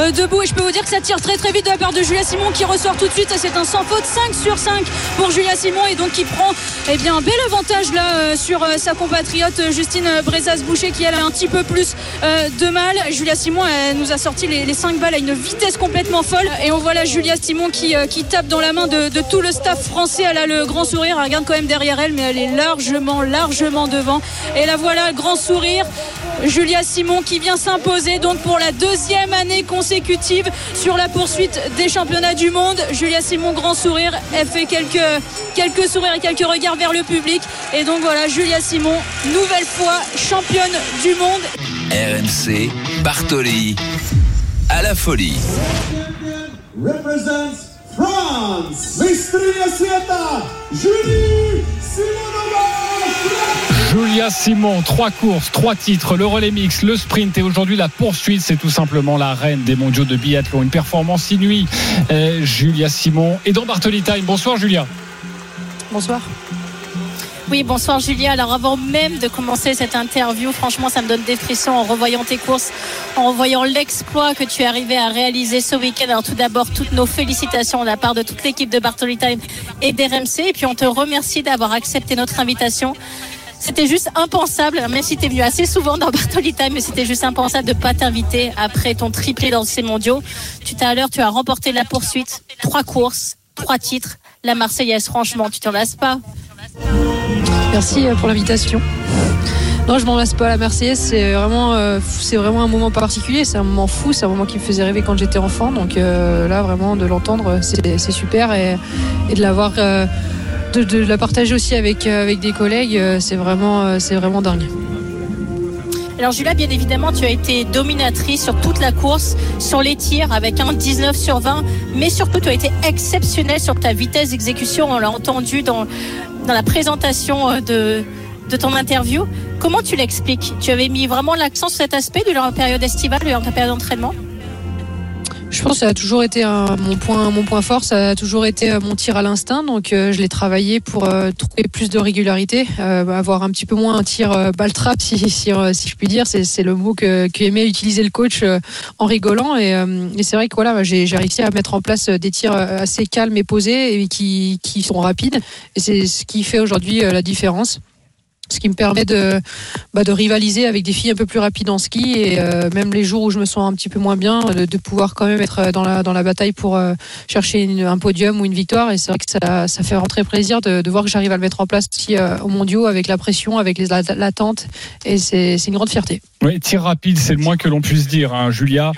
Euh, debout et je peux vous dire que ça tire très très vite de la part de Julia Simon qui ressort tout de suite c'est un sans faute 5 sur 5 pour Julia Simon et donc qui prend eh bien un bel avantage là euh, sur euh, sa compatriote Justine Brezas-Boucher qui a un petit peu plus de mal. Julia Simon nous a sorti les, les, 5 balles à une vitesse complètement folle. Et on voit là Julia Simon qui, qui tape dans la main de, de, tout le staff français. Elle a le grand sourire elle regarde quand même derrière elle mais elle est largement largement devant. Et la voilà grand sourire Julia Simon qui vient s'imposer donc pour la deuxième année consécutive sur la poursuite des championnats du monde. Julia Simon, grand sourire, elle fait quelques, quelques sourires et quelques regards vers le public. Et donc voilà, Julia Simon, nouvelle fois championne du monde. RMC, Bartoli, à la folie. France, Julie Julia Simon, trois courses, trois titres, le relais mix, le sprint et aujourd'hui la poursuite, c'est tout simplement la reine des mondiaux de biathlon. Une performance inouïe. Euh, Julia Simon et dans Bartoli Time. Bonsoir Julia. Bonsoir. Oui, bonsoir Julia. Alors avant même de commencer cette interview, franchement, ça me donne des frissons en revoyant tes courses, en voyant l'exploit que tu es arrivé à réaliser ce week-end. Alors tout d'abord, toutes nos félicitations de la part de toute l'équipe de Bartoli Time et d'RMC. Et puis on te remercie d'avoir accepté notre invitation. C'était juste impensable, même si tu es venu assez souvent dans Bartolita, mais c'était juste impensable de ne pas t'inviter après ton triplé dans ces mondiaux. Tout à l'heure, tu as remporté la poursuite, trois courses, trois titres. La Marseillaise, franchement, tu t'en lasses pas. Merci euh, pour l'invitation. Non, je m'en lasse pas. La Marseillaise, c'est vraiment, euh, c'est vraiment un moment particulier. C'est un moment fou. C'est un moment qui me faisait rêver quand j'étais enfant. Donc euh, là, vraiment, de l'entendre, c'est super et, de l'avoir de, la partager aussi avec, euh, avec des collègues, euh, c'est vraiment, euh, vraiment dingue. Alors Julia, bien évidemment, tu as été dominatrice sur toute la course, sur les tirs avec un 19 sur 20, mais surtout tu as été exceptionnelle sur ta vitesse d'exécution. On l'a entendu dans, dans la présentation de, de ton interview. Comment tu l'expliques? Tu avais mis vraiment l'accent sur cet aspect durant la période estivale, durant ta période d'entraînement? Je pense que ça a toujours été mon point, mon point fort. Ça a toujours été euh, mon tir à l'instinct. Donc, euh, je l'ai travaillé pour euh, trouver plus de régularité, avoir un petit peu moins un tir balle trap, si, si, si, je puis dire. C'est le mot que, que, utiliser le coach en rigolant. Et, et c'est vrai que voilà, j'ai réussi à mettre en place des tirs assez calmes et posés et qui, qui sont rapides. Et c'est ce qui fait aujourd'hui la différence ce qui me permet de, bah, de rivaliser avec des filles un peu plus rapides en ski et euh, même les jours où je me sens un petit peu moins bien, de, pouvoir quand même être dans la, dans la bataille pour euh, chercher un podium ou une victoire. Et c'est vrai que ça, fait rentrer plaisir de, de, voir que j'arrive à le mettre en place aussi euh, au mondiaux avec la pression, avec l'attente. Et c'est une grande fierté. Oui, tir rapide, c'est le moins que l'on puisse dire, hein, Julia.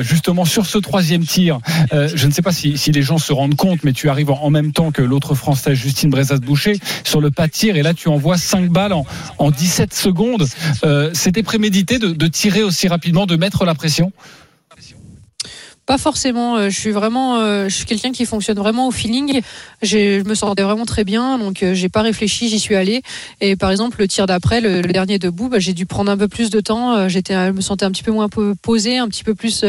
justement, sur ce troisième tir, je ne sais pas si, les gens se rendent compte, mais tu arrives en, même temps que l'autre Française, Justine Brezas-Boucher, sur le pas de tir, et là tu envoies 5 balles en, 17 secondes. Euh, c'était prémédité de, tirer aussi rapidement, de mettre la pression? Pas forcément. Euh, je suis vraiment, euh, je suis quelqu'un qui fonctionne vraiment au feeling. Je me sentais vraiment très bien, donc j'ai pas réfléchi, j'y suis allé. Et par exemple, le tir d'après, le, dernier debout, bah, j'ai dû prendre un peu plus de temps. J'étais, je me sentais un petit peu moins posé, un petit peu plus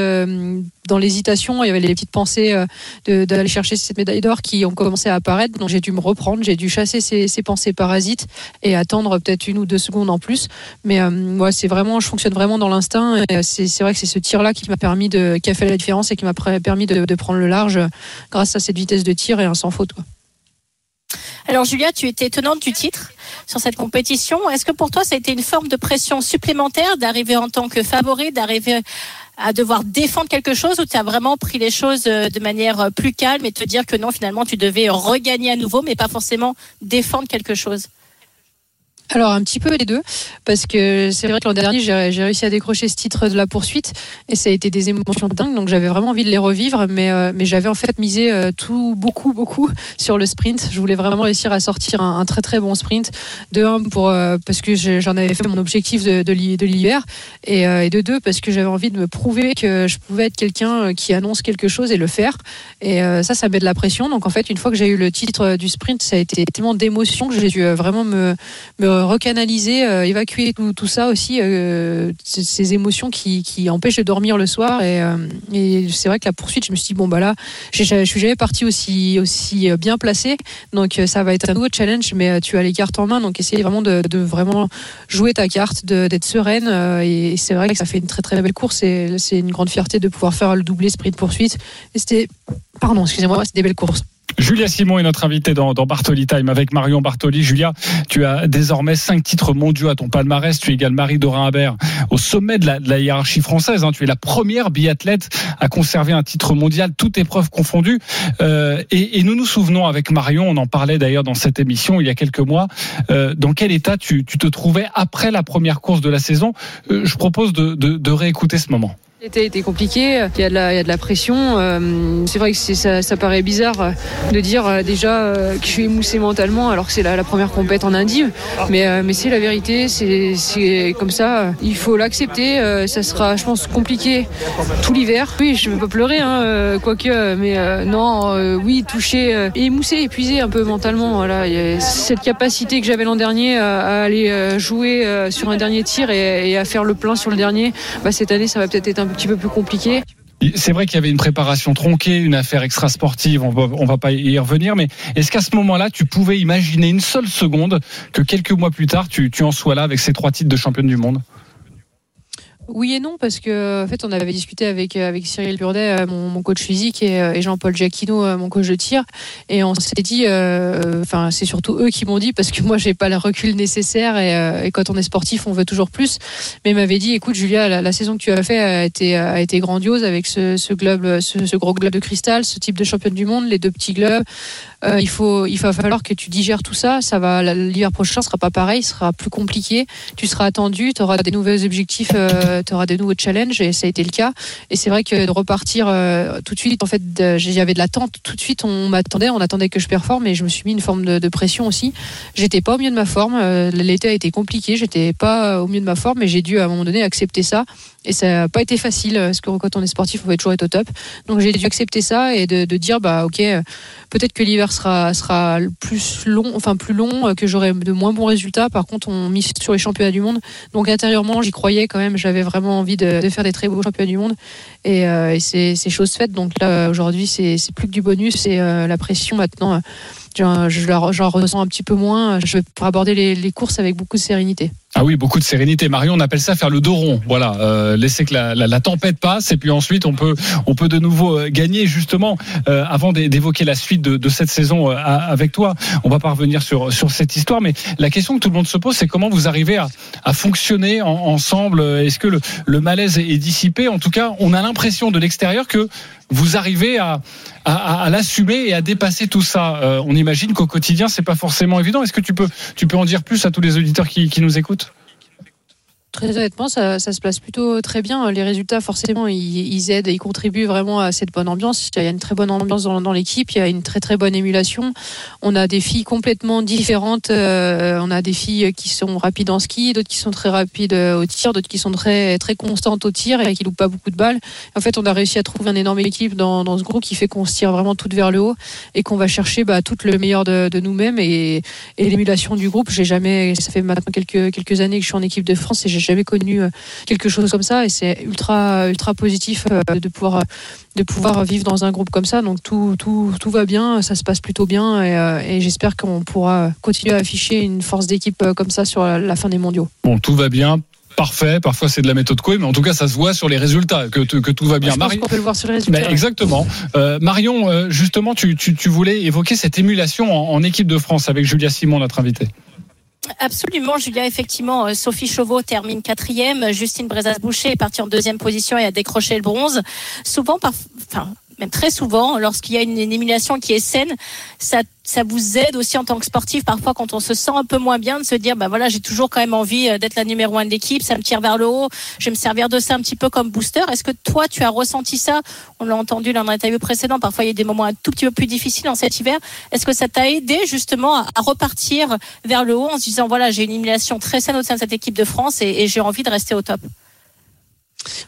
dans l'hésitation, il y avait les petites pensées euh, d'aller chercher cette médaille d'or qui ont commencé à apparaître. Donc j'ai dû me reprendre, j'ai dû chasser ces, ces, pensées parasites et attendre peut-être une ou deux secondes en plus. Mais euh, moi, c'est vraiment, je fonctionne vraiment dans l'instinct. C'est vrai que c'est ce tir-là qui m'a permis de, qui a fait la différence et qui m'a permis de, de, prendre le large grâce à cette vitesse de tir et un sans faute. Quoi. Alors Julia, tu étais tenante du titre sur cette compétition. Est-ce que pour toi, ça a été une forme de pression supplémentaire d'arriver en tant que favori, d'arriver à devoir défendre quelque chose ou tu as vraiment pris les choses euh, de manière euh, plus calme et te dire que non, finalement, tu devais regagner à nouveau, mais pas forcément défendre quelque chose? Alors un petit peu les deux, parce que c'est vrai que l'an dernier j'ai réussi à décrocher ce titre de la poursuite et ça a été des émotions dingues, donc j'avais vraiment envie de les revivre, mais euh, mais j'avais en fait misé euh, tout beaucoup beaucoup sur le sprint. Je voulais vraiment réussir à sortir un, très très bon sprint de un pour euh, parce que j'en avais fait mon objectif de de, l'hiver et, de deux parce que j'avais envie de me prouver que je pouvais être quelqu'un qui annonce quelque chose et le faire et ça ça met de la pression. Donc en fait une fois que j'ai eu le titre du sprint, ça a été tellement d'émotions que j'ai dû vraiment me me recanaliser, euh, évacuer tout, ça aussi, euh, ces émotions qui, empêchent de dormir le soir. Euh, et, c'est vrai que la poursuite, je me suis dit, bon, bah là, je suis jamais parti aussi, aussi bien placé. Donc ça va être un nouveau challenge, mais tu as les cartes en main. Donc essayer vraiment de, vraiment jouer ta carte, d'être sereine. et c'est vrai que ça fait une très très belle course. Et c'est une grande fierté de pouvoir faire le doublé sprint poursuite. Et c'était, pardon, excusez-moi, c'était des belles courses. Julia Simon est notre invitée dans, dans, Bartoli Time avec Marion Bartoli. Julia, tu as désormais cinq titres mondiaux à ton palmarès. Tu égales Marie Dorin Habert au sommet de la, hiérarchie française. Hein. Tu es la première biathlète à conserver un titre mondial, toute épreuve confondue. Euh, et, nous nous souvenons avec Marion, on en parlait d'ailleurs dans cette émission il y a quelques mois, euh, dans quel état tu, te trouvais après la première course de la saison. Euh, je propose de, de réécouter ce moment. L'été compliqué, il y a de la, il y a de la pression. Euh, c'est vrai que ça, paraît bizarre de dire euh, déjà euh, que je suis émoussé mentalement alors que c'est la, première compète en Indie. Mais, c'est la vérité, c'est comme ça. Il faut l'accepter. Ça sera, je pense, compliqué tout l'hiver. Oui, je ne veux pas pleurer, hein, quoique, mais non, oui, touché, émoussé, épuisé un peu mentalement. Voilà, cette capacité que j'avais l'an dernier à, aller jouer sur un dernier tir et, à faire le plein sur le dernier, bah, cette année, ça va peut-être être un petit peu plus compliqué. C'est vrai qu'il y avait une préparation tronquée, une affaire extra sportive, on va, on va pas y revenir, mais est-ce qu'à ce, moment-là, tu pouvais imaginer une seule seconde que quelques mois plus tard, tu, tu en sois là avec ces trois titres de championne du monde? Oui et non, parce que en fait, on avait discuté avec, euh, avec Cyril Burdet, euh, mon, coach physique, et, euh, Jean-Paul Giacchino, mon coach de tir, et on s'est dit, enfin, c'est surtout eux qui m'ont dit, parce que moi, j'ai pas le recul nécessaire, et, quand on est sportif, on veut toujours plus. Mais ils m'avaient dit, écoute, Julia, la, saison que tu as fait a été, a été grandiose avec ce, ce globe, ce, gros globe de cristal, ce type de championne du monde, les deux petits globes. il faut, il va falloir que tu digères tout ça. Ça va, l'hiver prochain sera pas pareil, sera plus compliqué. Tu seras attendu, tu auras des nouveaux objectifs tu auras de nouveaux challenges et ça a été le cas. Et c'est vrai que de repartir euh, tout de suite, en fait, j'avais de l'attente. Tout de suite, on m'attendait, on attendait que je performe et je me suis mis une forme de, pression aussi. J'étais pas au mieux de ma forme. Euh, l'été a été compliqué. J'étais pas au mieux de ma forme, mais j'ai dû à un moment donné accepter ça. Et ça n'a pas été facile parce que quand on est sportif, on veut toujours être au top. Donc j'ai dû accepter ça et de, de dire bah ok, peut-être que l'hiver sera sera plus long, enfin plus long, que j'aurai de moins bons résultats. Par contre, on mise sur les championnats du monde. Donc intérieurement, j'y croyais quand même. J'avais vraiment envie de, faire des très beaux championnats du monde et, euh, et c'est chose faite. Donc là aujourd'hui, c'est plus que du bonus. C'est euh, la pression maintenant. J'en je, ressens un petit peu moins. Je vais aborder les courses avec beaucoup de sérénité. Ah oui, beaucoup de sérénité. Marion, on appelle ça faire le dos rond. Voilà, euh, laisser que la, la, la, tempête passe et puis ensuite on peut on peut de nouveau euh, gagner. Justement, euh, avant d'évoquer la suite de, de cette saison euh, avec toi, on va pas revenir sur sur cette histoire, mais la question que tout le monde se pose, c'est comment vous arrivez à, à fonctionner ensemble? Est-ce que le, le malaise est dissipé? En tout cas, on a l'impression de l'extérieur que vous arrivez à, à, à l'assumer et à dépasser tout ça. Euh, on imagine qu'au quotidien, c'est pas forcément évident. Est-ce que tu peux, tu peux en dire plus à tous les auditeurs qui, qui nous écoutent? Très honnêtement, ça, se passe plutôt très bien. Les résultats, forcément, ils, aident, ils contribuent vraiment à cette bonne ambiance. Il y a une très bonne ambiance dans, l'équipe, il y a une très très bonne émulation. On a des filles complètement différentes. Euh, on a des filles qui sont rapides en ski, d'autres qui sont très rapides euh, au tir, d'autres qui sont très très constantes au tir et qui loupent pas beaucoup de balles. En fait, on a réussi à trouver un énorme équipe dans, ce groupe qui fait qu'on se tire vraiment toutes vers le haut et qu'on va chercher bah, tout le meilleur de, nous-mêmes et, l'émulation du groupe. J'ai jamais, ça fait maintenant quelques quelques années que je suis en équipe de France et j'ai jamais connu euh, quelque chose comme ça et c'est ultra ultra positif euh, de pouvoir de pouvoir vivre dans un groupe comme ça. Donc tout, tout, tout va bien, ça se passe plutôt bien et, euh, et j'espère qu'on pourra continuer à afficher une force d'équipe comme ça sur la fin des mondiaux. Bon, tout va bien parfait. Parfois, c'est de la méthode Coué, mais en tout cas, ça se voit sur les résultats que, que tout va bien. Je peut le voir sur les résultats. Exactement. Euh, Marion, justement, tu, tu, tu, voulais évoquer cette émulation en, en, équipe de France avec Julia Simon, notre invitée. Absolument, Julia. Effectivement, euh, Sophie Chauveau termine quatrième. Justine Brezas-Boucher est partie en deuxième position et a décroché le bronze. Souvent. Enfin, même très souvent, lorsqu'il y a une, une élimination qui est saine, ça ça vous aide aussi en tant que sportif parfois quand on se sent un peu moins bien de se dire bah voilà j'ai toujours quand même envie euh, d'être la numéro un de l'équipe ça me tire vers le haut je vais me servir de ça un petit peu comme booster. Est-ce que toi tu as ressenti ça? On l'a entendu dans l'interview précédent parfois il y a des moments un tout petit peu plus difficiles en cet hiver. Est-ce que ça t'a aidé justement à, repartir vers le haut en se disant voilà j'ai une élimination très saine au sein de cette équipe de France et, j'ai envie de rester au top?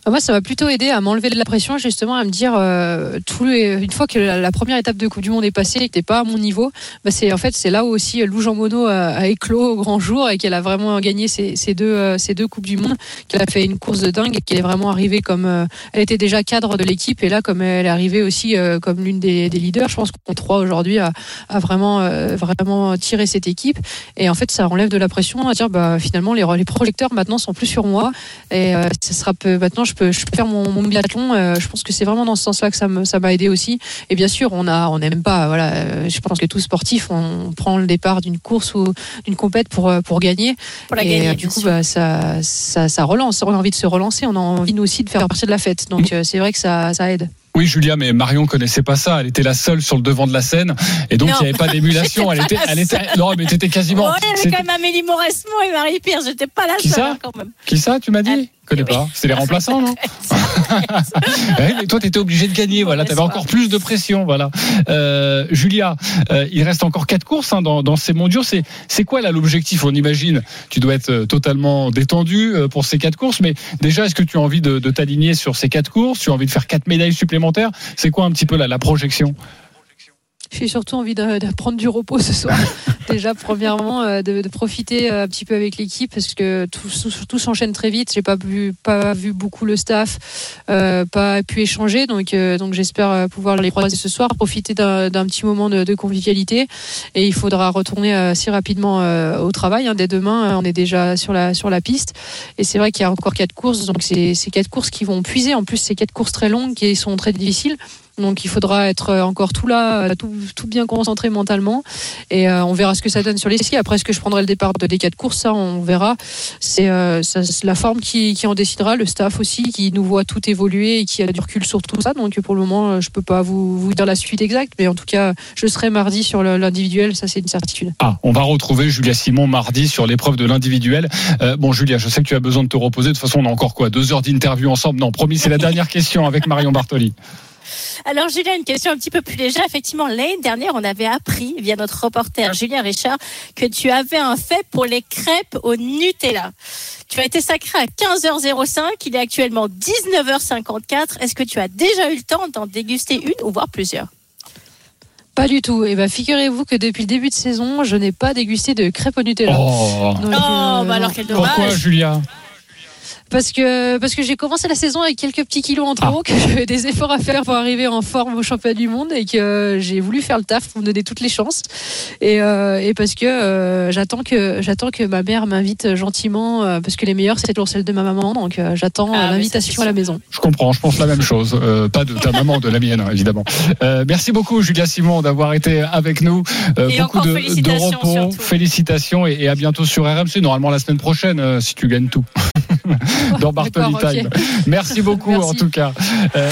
Moi, ça m'a plutôt aidé à m'enlever de la pression, justement, à me dire, euh, tous les, une fois que la, première étape de Coupe du Monde est passée et que t'es pas à mon niveau, bah c'est en fait c'est là où aussi Lou Jean Monod a, éclos au grand jour et qu'elle a vraiment gagné ces, ces deux euh, ces deux coupes du monde, qu'elle a fait une course de dingue et qu'elle est vraiment arrivée comme euh, elle était déjà cadre de l'équipe et là comme elle est arrivée aussi euh, comme l'une des, des leaders, je pense qu'on trois aujourd'hui à, à vraiment euh, vraiment tirer cette équipe. Et en fait ça enlève de la pression à dire bah finalement les, les projecteurs maintenant sont plus sur moi et euh, ça sera peu, maintenant je peux, je peux faire mon, mon biathlon. euh, je pense que c'est vraiment dans ce sens-là que ça me, ça m'a aidé aussi. Et bien sûr, on a, on n'aime pas. Voilà, euh, je pense que tout sportif, on, prend le départ d'une course ou d'une compète pour euh, pour gagner. pour la et gagner du coup, bah, ça, ça, ça relance. On a envie de se relancer. On a envie nous aussi de faire partie de la fête. Donc euh, c'est vrai que ça, ça aide. Oui, Julia, mais Marion connaissait pas ça. Elle était la seule sur le devant de la scène, et donc Non. il n'y avait pas d'émulation. Elle était, elle était, non, mais t'étais quasiment. Ouais, il y avait quand même Amélie Mauresmo et Marie Pierre j'étais pas la Qui seule ça hein, quand même Qui ça, tu m'as dit? Connais pas. C'est les remplaçants, non Ouais, mais toi, tu étais obligé de gagner. Voilà, tu avais encore plus de pression. Voilà. Euh, Julia, euh, il reste encore quatre courses hein, dans, dans ces mondiaux. C'est c'est quoi là l'objectif? On imagine, tu dois être euh, totalement détendu euh, pour ces quatre courses. Mais déjà, est-ce que tu as envie de, de t'aligner sur ces quatre courses? Tu as envie de faire quatre médailles supplémentaires? C'est quoi un petit peu là, la projection? J'ai surtout envie de, de prendre du repos ce soir. Déjà, premièrement, euh, de, de profiter euh, un petit peu avec l'équipe parce que tout, tout, tout s'enchaîne très vite. J'ai pas vu, pas vu beaucoup le staff, euh, pas pu échanger. Donc, euh, donc j'espère pouvoir les croiser ce soir, profiter d'un petit moment de, de convivialité. Et il faudra retourner assez rapidement au travail. hein. Dès demain, on est déjà sur la, sur la piste. Et c'est vrai qu'il y a encore quatre courses. Donc, c'est quatre courses qui vont puiser. En plus, c'est quatre courses très longues qui sont très difficiles. Donc il faudra être encore tout là, euh, tout, bien concentré mentalement. Et euh, on verra ce que ça donne sur les skis. Après, est-ce que je prendrai le départ de des quatre courses Ça, on verra. C'est euh, la forme qui, en décidera, le staff aussi, qui nous voit tout évoluer et qui a du recul sur tout ça. Donc pour le moment, je peux pas vous, dire la suite exacte. Mais en tout cas, je serai mardi sur l'individuel. Ça, c'est une certitude. Ah, on va retrouver Julia Simon mardi sur l'épreuve de l'individuel. Bon, Julia, je sais que tu as besoin de te reposer. De toute façon, on a encore quoi? Deux heures d'interview ensemble Non, promis, c'est la dernière question avec Marion Bartoli. Alors Julien, une question un petit peu plus légère. Effectivement, l'année dernière, on avait appris via notre reporter Julien Richard que tu avais un fait pour les crêpes au Nutella. Tu as été sacré à 15h05, il est actuellement 19h54. Est-ce que tu as déjà eu le temps d'en déguster une ou voir plusieurs? Pas du tout. Et ben, figurez-vous que depuis le début de saison, je n'ai pas dégusté de crêpes au Nutella. Oh, Donc, Oh, euh, bah alors non. quel dommage. pourquoi, Julia Parce que, parce que j'ai commencé la saison avec quelques petits kilos en trop, que j'avais des efforts à faire pour arriver en forme au championnat du monde et que j'ai voulu faire le taf pour me donner toutes les chances. Et, euh, et parce que euh, j'attends que j'attends que ma mère m'invite gentiment, euh, parce que les meilleurs c'est toujours celle de ma maman, donc euh, j'attends Ah, euh, l'invitation à la maison. Je comprends, je pense la même chose. Euh, pas de ta maman, de la mienne, hein, évidemment. Euh, merci beaucoup, Julia Simon, d'avoir été avec nous. Euh, Et beaucoup encore de, de félicitations, repos. surtout. Félicitations et, et à bientôt sur RMC. Normalement, la semaine prochaine, euh, si tu gagnes tout. Dans Bartoli. Time. Merci beaucoup, Merci. en tout cas. Euh,